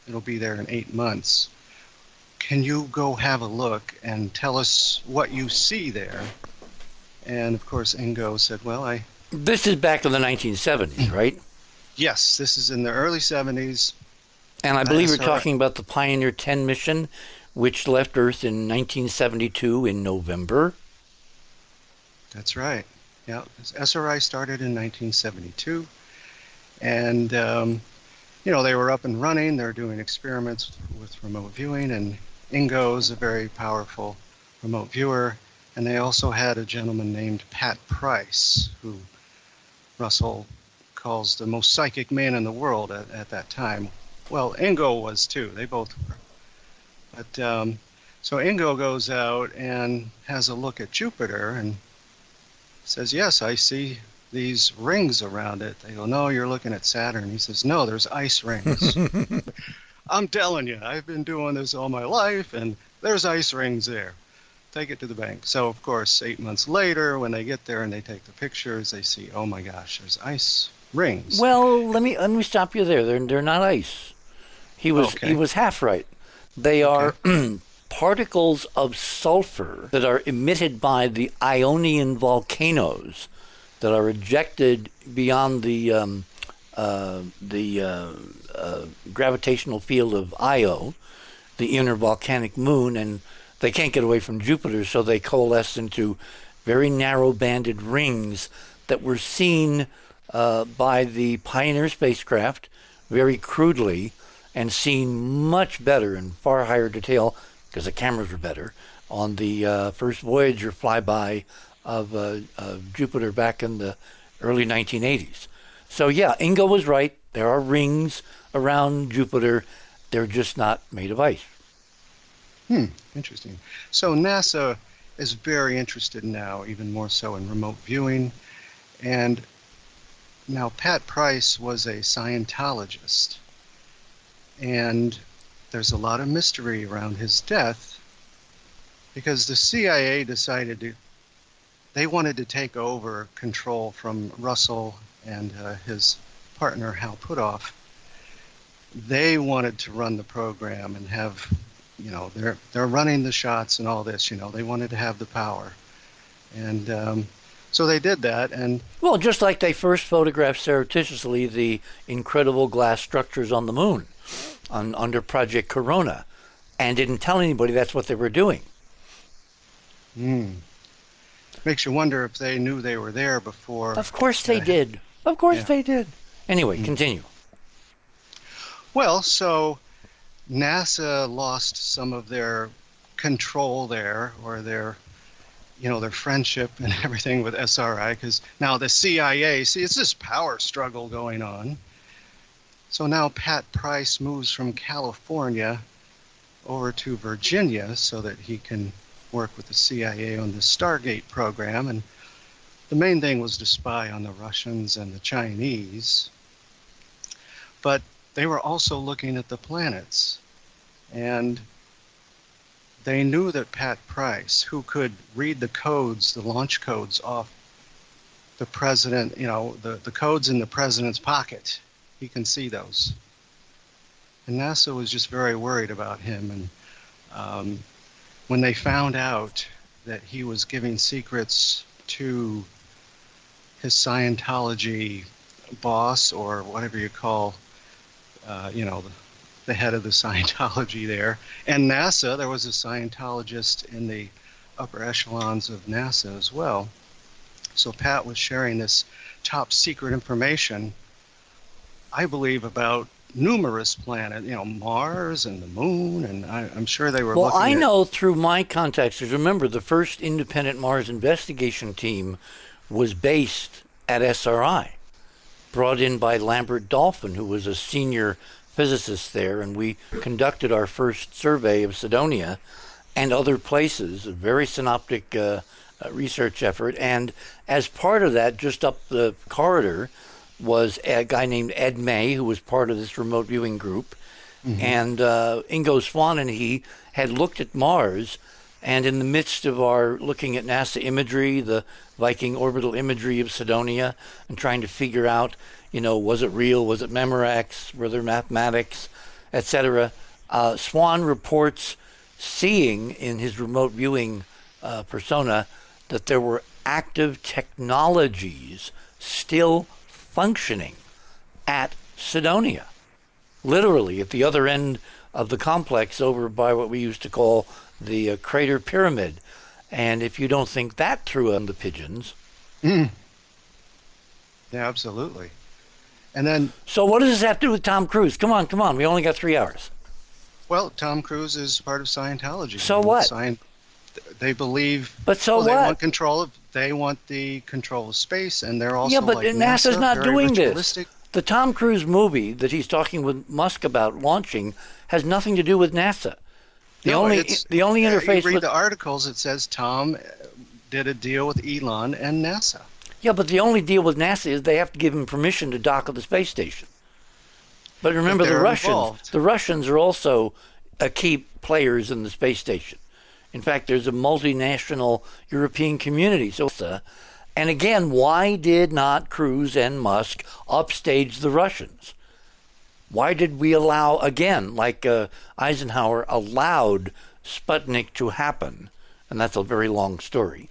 it'll be there in eight months. Can you go have a look and tell us what you see there? And of course, Ingo said, Well, I This is back in the 1970s, right? Yes, this is in the early 70s. And I believe we're talking about the Pioneer 10 mission, which left Earth in 1972 in November. That's right. Yeah, SRI started in 1972, and um, you know they were up and running. They're doing experiments with remote viewing, and Ingo is a very powerful remote viewer. And they also had a gentleman named Pat Price, who Russell calls the most psychic man in the world at, at that time. Well, Ingo was too. They both were. But um, so Ingo goes out and has a look at Jupiter and says, Yes, I see these rings around it. They go, No, you're looking at Saturn. He says, No, there's ice rings. [laughs] I'm telling you, I've been doing this all my life, and there's ice rings there. Take it to the bank. So, of course, eight months later, when they get there and they take the pictures, they see, Oh my gosh, there's ice rings. Well, let me let me stop you there. They're they're not ice. He was Okay. he was half right. They are [clears throat] particles of sulfur that are emitted by the Ionian volcanoes that are ejected beyond the um, uh, the uh, uh, gravitational field of Io, the inner volcanic moon, and they can't get away from Jupiter, so they coalesce into very narrow banded rings that were seen uh, by the Pioneer spacecraft very crudely and seen much better in far higher detail because the cameras were better on the uh, first Voyager flyby of uh, uh, Jupiter back in the early 1980s. So yeah, Ingo was right. There are rings around Jupiter. They're just not made of ice. Hmm, interesting. So NASA is very interested now, even more so in remote viewing. And now Pat Price was a Scientologist. And there's a lot of mystery around his death because the CIA decided to, they wanted to take over control from Russell and uh, his partner, Hal Puthoff. They wanted to run the program and have you know they're they're running the shots and all this you know they wanted to have the power and um, so they did that and well just like they first photographed surreptitiously the incredible glass structures on the moon on, under project corona and didn't tell anybody that's what they were doing mm. makes you wonder if they knew they were there before of course they did of course yeah. they did anyway mm. continue well so NASA lost some of their control there, or their, you know, their friendship and [laughs] everything with SRI, because now the CIA, see, it's this power struggle going on. So now Pat Price moves from California over to Virginia so that he can work with the CIA on the Stargate program. And the main thing was to spy on the Russians and the Chinese. But they were also looking at the planets. And they knew that Pat Price, who could read the codes, the launch codes off the president, you know, the, the codes in the president's pocket, he can see those. And NASA was just very worried about him. And um, when they found out that he was giving secrets to his Scientology boss or whatever you call uh, you know, the, the head of the Scientology there. And NASA, there was a Scientologist in the upper echelons of NASA as well. So Pat was sharing this top secret information, I believe, about numerous planets, you know, Mars and the moon, and I, am sure they were. Well, I at... know through my contacts. Remember, the first independent Mars investigation team was based at SRI brought in by Lambert Dolphin, who was a senior physicist there, and we conducted our first survey of Cydonia and other places, a very synoptic uh, uh, research effort. And as part of that, just up the corridor, was a guy named Ed May, who was part of this remote viewing group. Mm-hmm. And uh, Ingo Swann and he had looked at Mars and in the midst of our looking at NASA imagery, the Viking orbital imagery of Cydonia, and trying to figure out, you know, was it real? Was it Memorex? Were there mathematics, etc.? Uh, Swann reports seeing in his remote viewing uh, persona that there were active technologies still functioning at Cydonia, literally at the other end of the complex over by what we used to call the uh, crater pyramid. And if you don't think that threw on the pigeons. Mm. Yeah, absolutely. And then. So, what does this have to do with Tom Cruise? Come on, come on. We only got three hours. Well, Tom Cruise is part of Scientology. So what? Scient- they believe. But so well, what? They want control of. They want the control of space, and they're also yeah. But like NASA's NASA, not doing this. The Tom Cruise movie that he's talking with Musk about launching has nothing to do with NASA. The no, only the only interface. You read with, the articles. It says Tom uh, did a deal with Elon and NASA. Yeah, but the only deal with NASA is they have to give him permission to dock at the space station. But remember, the Russians. Involved. The Russians are also a key players in the space station. In fact, there's a multinational European community. So, uh, and again, why did not Cruise and Musk upstage the Russians? Why did we allow, again, like uh, Eisenhower allowed Sputnik to happen? And that's a very long story.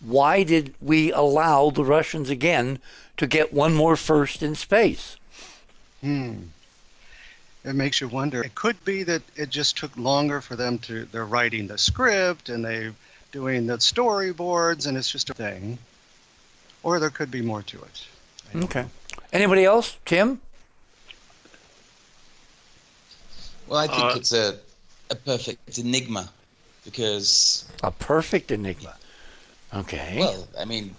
Why did we allow the Russians again to get one more first in space? Hmm. It makes you wonder. It could be that it just took longer for them to, they're writing the script and they're doing the storyboards and it's just a thing. Or there could be more to it. Okay. Anybody else? Tim? Well, I think uh, it's a, a perfect enigma because. A perfect enigma. Okay. Well, I mean,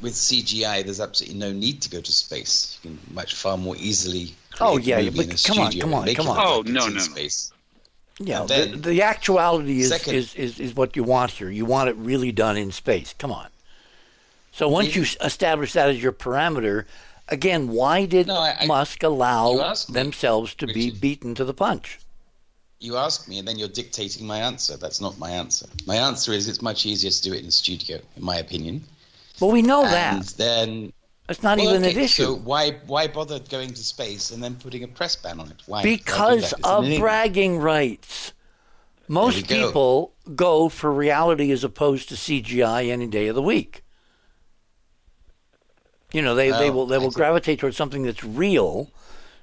with CGI, there's absolutely no need to go to space. You can much far more easily. Oh, create a yeah, but come on, come on, come on. Oh, no, no, no. Space. yeah, and the, the actuality is, Second- is, is, is what you want here. You want it really done in space. Come on. So once you Yeah. s- establish that as your parameter, again, why did No, I- I- Musk allow themselves to be beaten to the punch? You ask me, and then you're dictating my answer. That's not my answer. My answer is it's much easier to do it in studio, in my opinion. Well, we know and that. then It's not Well, even okay, an issue. So why why bother going to space and then putting a press ban on it? Why? because? Of bragging rights. Most go. people go for reality as opposed to CGI any day of the week. You know, they, they oh, will they will gravitate towards something that's real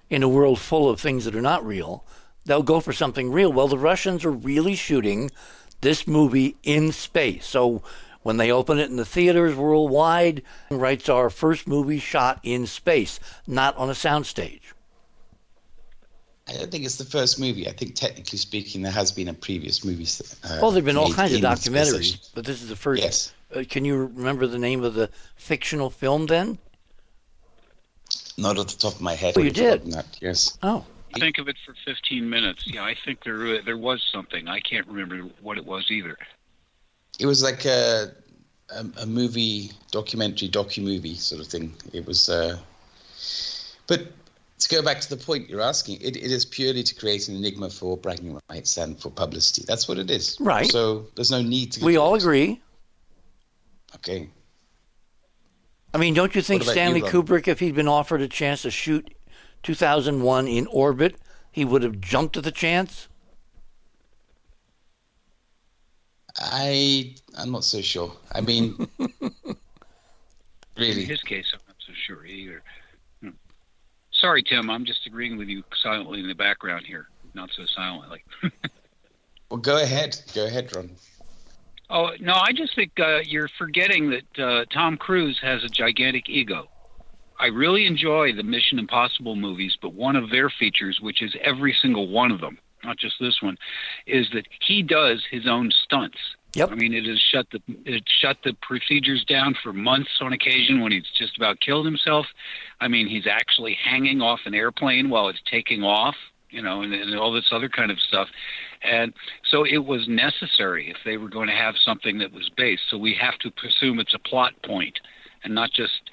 in a world full of things that are not real. They'll go for something real. Well, the Russians are really shooting this movie in space. So when they open it in the theaters worldwide, writes our first movie shot in space, not on a soundstage. I don't think it's the first movie. I think technically speaking, there has been a previous movie. Uh, Well, there've been all kinds of documentaries, station. but this is the first. Yes. Uh, can you remember the name of the fictional film then? Not at the top of my head. Oh, you did? That. Yes. Oh, Think of it for 15 minutes. Yeah, I think there there was something. I can't remember what it was either. It was like a a, a movie, documentary, docu movie sort of thing. It was. Uh, but to go back to the point you're asking, it, it is purely to create an enigma for bragging rights and for publicity. That's what it is. Right. So there's no need to. we all it. agree. Okay. I mean, don't you think Stanley you, Kubrick, if he'd been offered a chance to shoot 2001 in orbit, he would have jumped at the chance? I I'm not so sure. I mean, [laughs] really, In really, his case, I'm not so sure either. Sorry, Tim. I'm just agreeing with you silently in the background here. Not so silently. [laughs] well, go ahead, go ahead, Ron. Oh no, I just think uh, you're forgetting that uh, Tom Cruise has a gigantic ego. I really enjoy the Mission Impossible movies, but one of their features, which is every single one of them, not just this one, is that he does his own stunts. Yep. I mean, it has shut the it shut the procedures down for months on occasion when he's just about killed himself. I mean, he's actually hanging off an airplane while it's taking off, you know, and, and all this other kind of stuff. And so it was necessary if they were going to have something that was based. So we have to presume it's a plot point and not just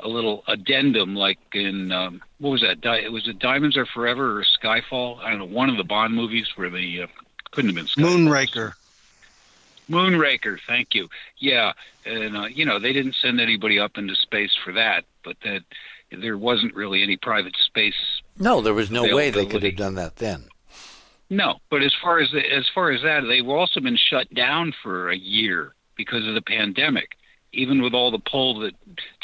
a little addendum like in um, what was that? Di- was it Diamonds Are Forever or Skyfall? I don't know. One of the Bond movies where the uh, couldn't have been Skyfall. Moonraker. Moonraker, thank you. Yeah, and uh, you know they didn't send anybody up into space for that, but that there wasn't really any private space. No, there was no way they could have done that then. No, but as far as as far as that, they've also been shut down for a year because of the pandemic. Even with all the pull that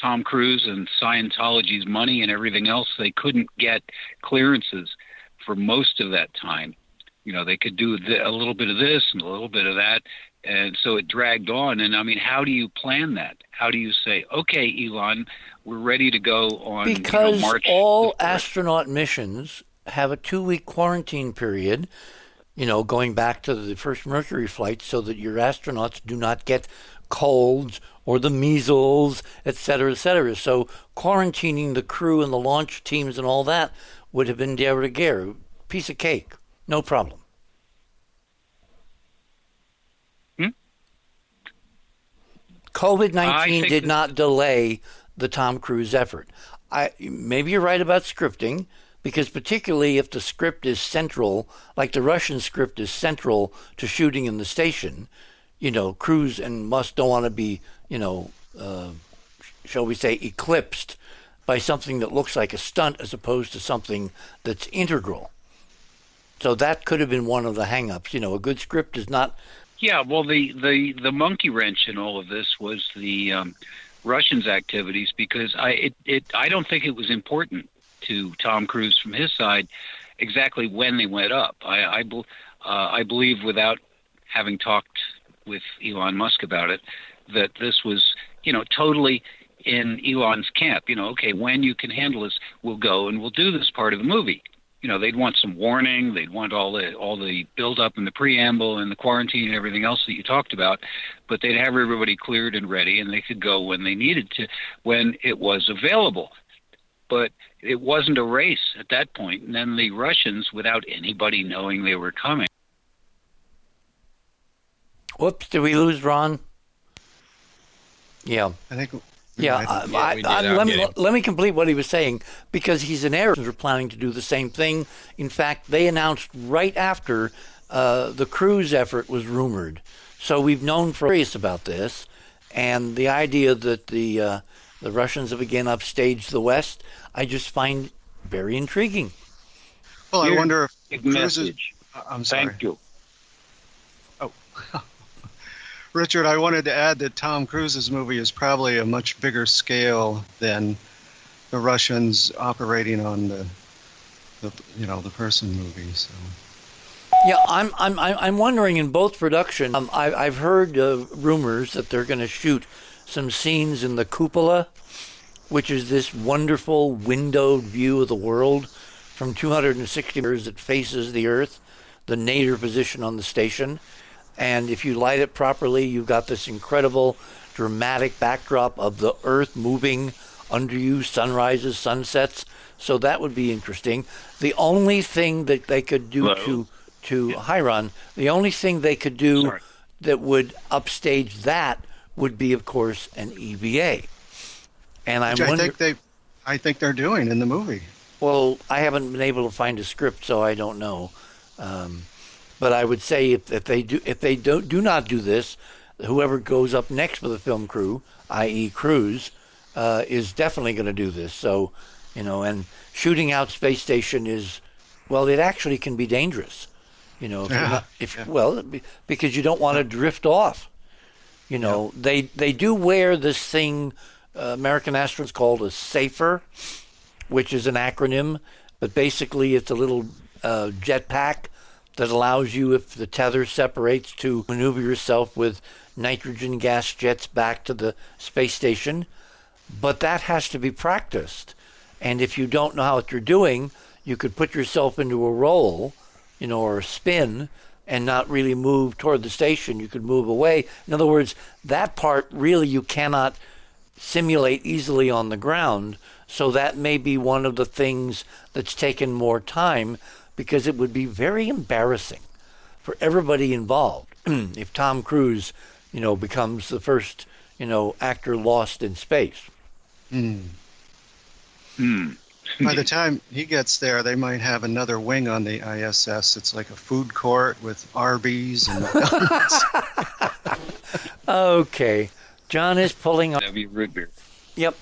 Tom Cruise and Scientology's money and everything else, they couldn't get clearances for most of that time. You know, they could do a little bit of this and a little bit of that, and so it dragged on. And I mean, how do you plan that? How do you say, okay, Elon, we're ready to go on you know, Because March all astronaut missions have a two week quarantine period, you know, going back to the first Mercury flight, so that your astronauts do not get colds or the measles, et cetera, et cetera. So quarantining the crew and the launch teams and all that would have been de rigueur. Piece of cake. No problem. Hmm? COVID I 19 did not delay the Tom Cruise effort. I maybe you're right about scripting because particularly if the script is central, like the Russian script is central to shooting in the station, you know, Cruise and Musk don't want to be, you know, uh, shall we say, eclipsed by something that looks like a stunt as opposed to something that's integral. So that could have been one of the hang-ups. You know, a good script is not Yeah, well, the, the, the monkey wrench in all of this was the um, Russians' activities because I it, it I don't think it was important to Tom Cruise from his side exactly when they went up. I I, uh, I believe without having talked with Elon Musk about it that this was you know totally in Elon's camp. You know, okay, when you can handle this, we'll go and we'll do this part of the movie. You know they'd want some warning they'd want all the all the build up and the preamble and the quarantine and everything else that you talked about but they'd have everybody cleared and ready and they could go when they needed to when it was available. But it wasn't a race at that point and then the russians without anybody knowing they were coming. Whoops did we lose ron? Yeah. I think. Yeah, I think- Yeah, I. I, I'll let me let me complete what he was saying because he's an error. We're planning to do the same thing. In fact, they announced right after uh, the cruise effort was rumored, so we've known for years about this, and the idea that the uh, the Russians have again upstaged the West, I just find very intriguing. well, I wonder if Big cruises. message I'm sorry. thank you [laughs] Richard, I wanted to add that Tom Cruise's movie is probably a much bigger scale than the Russians operating on the, the you know, the person movie. So Yeah, I'm I'm I'm wondering in both production. Um, I, I've heard uh, rumors that they're going to shoot some scenes in the cupola, which is this wonderful windowed view of the world from 260 meters that faces the Earth, the nadir position on the station. And if you light it properly, you've got this incredible dramatic backdrop of the Earth moving under you, sunrises, sunsets. So that would be interesting. The only thing that they could do Hello? to to Hiron, the only thing they could do Sorry. that would upstage that would be, of course, an EVA. And I'm which I wondering. think they, I think they're doing in the movie. Well, I haven't been able to find a script, so I don't know. Um, but I would say if, if they do if they do do not do this, whoever goes up next for the film crew, i.e., Cruise, uh, is definitely going to do this. So, you know, and shooting out space station is, well, it actually can be dangerous. You know, if, Yeah, not, if yeah. well, because you don't want to drift off. You know, they they do wear this thing. Uh, American astronauts called a safer, which is an acronym, but basically it's a little uh, jetpack that allows you, if the tether separates, to maneuver yourself with nitrogen gas jets back to the space station. But that has to be practiced. And if you don't know what you're doing, you could put yourself into a roll, you know, or a spin and not really move toward the station. You could move away. In other words, that part really you cannot simulate easily on the ground. So that may be one of the things that's taken more time because it would be very embarrassing for everybody involved [clears throat] if Tom Cruise, you know, becomes the first, you know, actor lost in space. Hmm. Hmm. By the time he gets there, they might have another wing on the ISS. It's like a food court with Arby's and McDonald's. [laughs] Okay. John is pulling up. that'd be root beer Yep.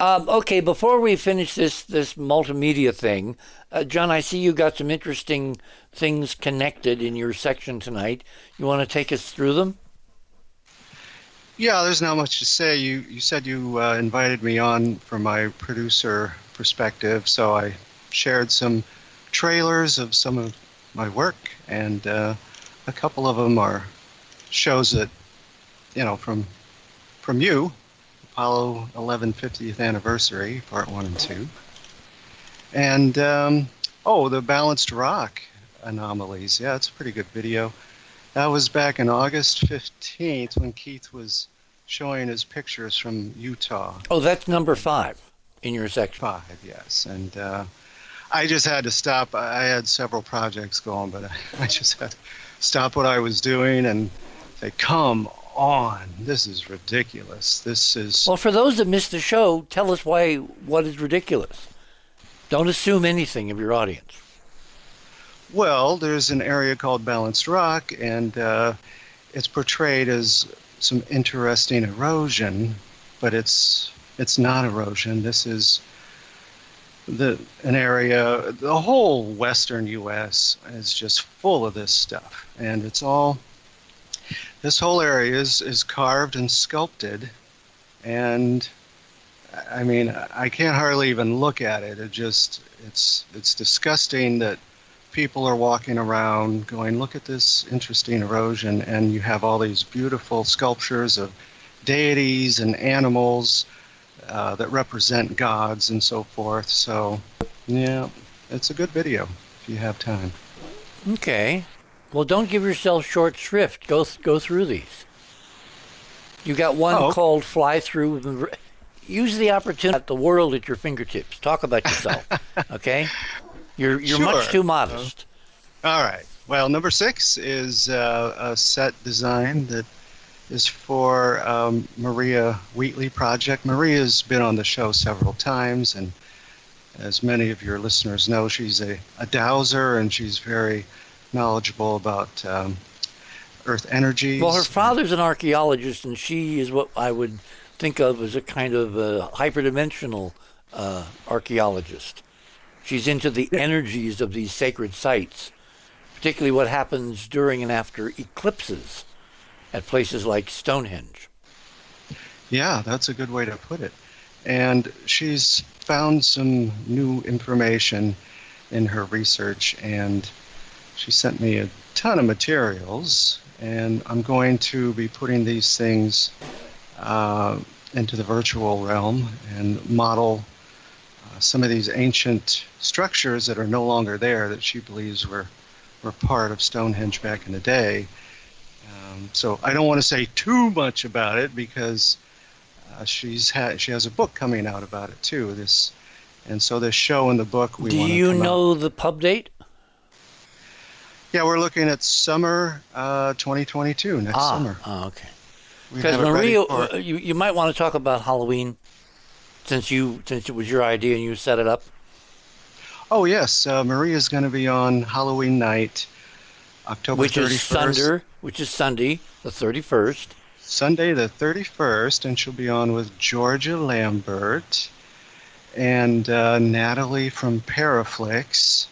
Um, okay, before we finish this this multimedia thing, uh, John, I see you got some interesting things connected in your section tonight. You want to take us through them? Yeah, there's not much to say. You you said you uh, invited me on from my producer perspective, so I shared some trailers of some of my work, and uh, a couple of them are shows that you know from from you, Apollo 11 50th anniversary, part one and two, and um, oh, the balanced rock anomalies. Yeah, it's a pretty good video. That was back in August 15th when Keith was showing his pictures from Utah. Oh, that's number five in your section. Five, yes. And uh, I just had to stop. I had several projects going, but I, [laughs] I just had to stop what I was doing and say, come on, this is ridiculous. This is. Well, for those that missed the show, tell us why what is ridiculous. Don't assume anything of your audience. Well, there's an area called Balanced Rock, and uh, it's portrayed as some interesting erosion, but it's it's not erosion. This is the an area. The whole western U.S. is just full of this stuff, and it's all. This whole area is is carved and sculpted, and I mean I can't hardly even look at it. It just it's it's disgusting that people are walking around going, look at this interesting erosion, and you have all these beautiful sculptures of deities and animals uh, that represent gods and so forth. So, yeah, it's a good video if you have time. Okay. Well, don't give yourself short shrift. Go th- go through these. You got one Oh. called "Fly Through." the Use the opportunity at the world at your fingertips. Talk about yourself. [laughs] okay. You're you're much too modest. All right. Well, number six is uh, a set design that is for um, Maria Wheatley Project. Maria's been on the show several times, and as many of your listeners know, she's a, a dowser and she's very knowledgeable about um, Earth energies. Well, her father's an archaeologist, and she is what I would think of as a kind of uh, hyperdimensional uh, archaeologist. She's into the energies of these sacred sites, particularly what happens during and after eclipses at places like Stonehenge. Yeah, that's a good way to put it. And she's found some new information in her research, and she sent me a ton of materials. And I'm going to be putting these things uh, into the virtual realm and model uh, some of these ancient structures that are no longer there that she believes were, were part of Stonehenge back in the day. Um, so I don't want to say too much about it because uh, she's had she has a book coming out about it too. This, and so this show and the book we Do want to you come out- know the pub date? Yeah, we're looking at summer uh, 2022 next ah, summer. ah, okay. Because have it ready Maria, for- you, you might want to talk about Halloween, since you since it was your idea and you set it up. oh yes, uh, Maria's going to be on Halloween night, October which 31st, is Sunday, which is Sunday, the thirty first. Sunday the 31st, and she'll be on with Georgia Lambert and uh, Natalie from Paraflix.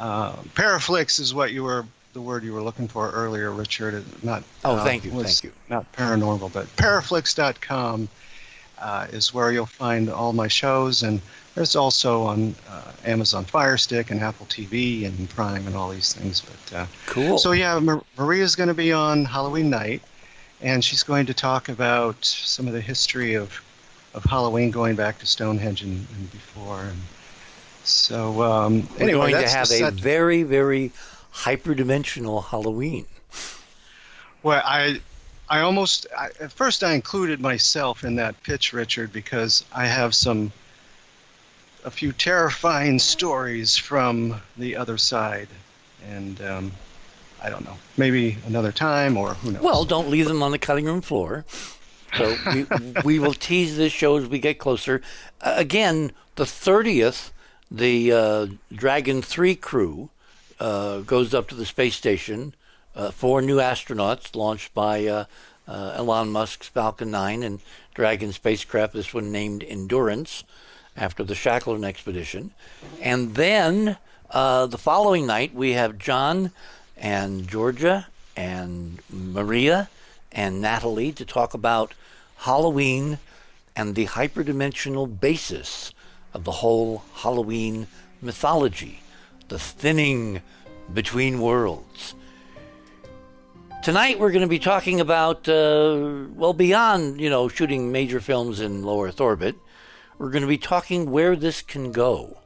Uh, Paraflix is what you were the word you were looking for earlier, Richard. Not Oh, uh, thank you, thank you. Not paranormal, but paraflix.com uh, is where you'll find all my shows, and there's also on uh, Amazon Fire Stick and Apple TV and Prime and all these things. But uh, Cool. so yeah, Mar- Maria's going to be on Halloween night, and she's going to talk about some of the history of of Halloween going back to Stonehenge and, and before. And so um, We're anyway, going to have a very, very hyperdimensional Halloween. Well, I, I almost I, at first I included myself in that pitch, Richard, because I have some, a few terrifying stories from the other side, and um, I don't know, maybe another time or who knows. Well, don't leave them on the cutting room floor. So we, [laughs] we will tease this show as we get closer. Uh, again, the 30th, the uh, Dragon 3 crew uh, goes up to the space station. Uh, four new astronauts launched by uh, uh, Elon Musk's Falcon 9 and Dragon spacecraft, this one named Endurance, after the Shackleton expedition. And then uh, the following night, we have John and Georgia and Maria and Natalie to talk about Halloween and the hyperdimensional basis of the whole Halloween mythology, the thinning between worlds. Tonight we're going to be talking about, uh, well, beyond, you know, shooting major films in low Earth orbit, we're going to be talking where this can go.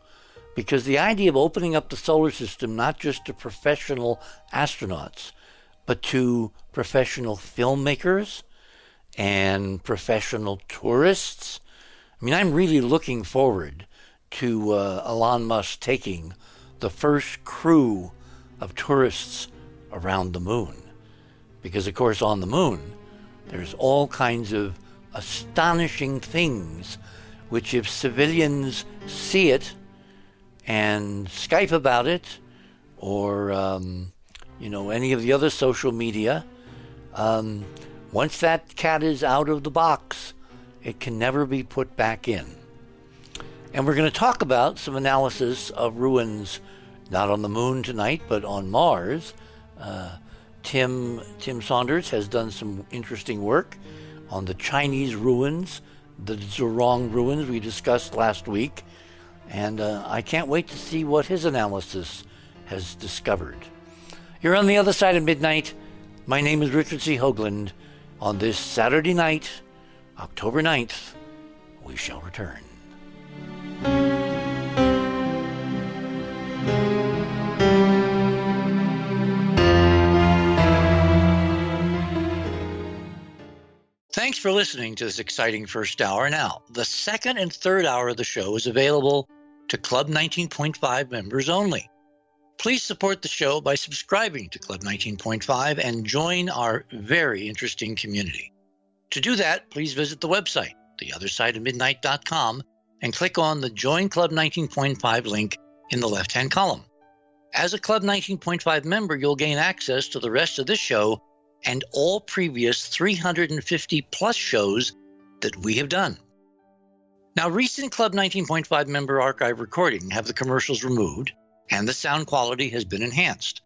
Because the idea of opening up the solar system not just to professional astronauts, but to professional filmmakers and professional tourists. I mean, I'm really looking forward to uh, Elon Musk taking the first crew of tourists around the moon. Because, of course, on the moon, there's all kinds of astonishing things which, if civilians see it and Skype about it, or um, you know any of the other social media, um, once that cat is out of the box, it can never be put back in. And we're going to talk about some analysis of ruins, not on the moon tonight, but on Mars. Uh, Tim Tim Saunders has done some interesting work on the Chinese ruins, the Zhurong ruins we discussed last week, and uh, I can't wait to see what his analysis has discovered. You're on the other side of midnight. My name is Richard C. Hoagland. On this Saturday night, October 9th, we shall return. Thanks for listening to this exciting first hour. Now, the second and third hour of the show is available to Club 19.5 members only. Please support the show by subscribing to Club 19.5 and join our very interesting community. To do that, please visit the website, theothersideofmidnight.com, and click on the Join Club 19.5 link in the left hand column. As a Club 19.5 member, you'll gain access to the rest of this show and all previous 350 plus shows that we have done. Now, recent Club 19.5 member archive recording have the commercials removed and the sound quality has been enhanced.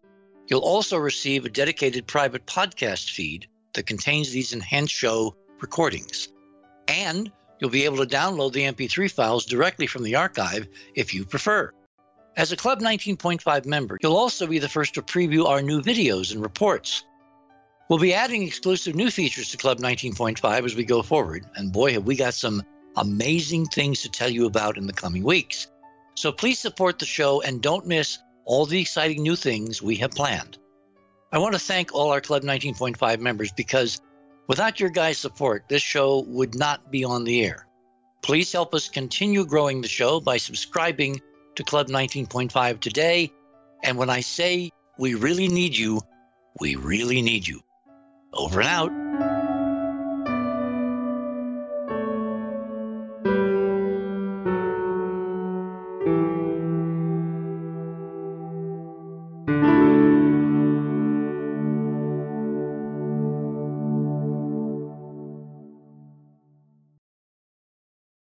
You'll also receive a dedicated private podcast feed that contains these enhanced show recordings. And you'll be able to download the MP3 files directly from the archive if you prefer. As a Club 19.5 member, you'll also be the first to preview our new videos and reports. We'll be adding exclusive new features to Club 19.5 as we go forward, and boy, have we got some amazing things to tell you about in the coming weeks. So please support the show and don't miss all the exciting new things we have planned. I want to thank all our Club 19.5 members because without your guys' support, this show would not be on the air. Please help us continue growing the show by subscribing to Club 19.5 today. And when I say we really need you, we really need you. Over and out.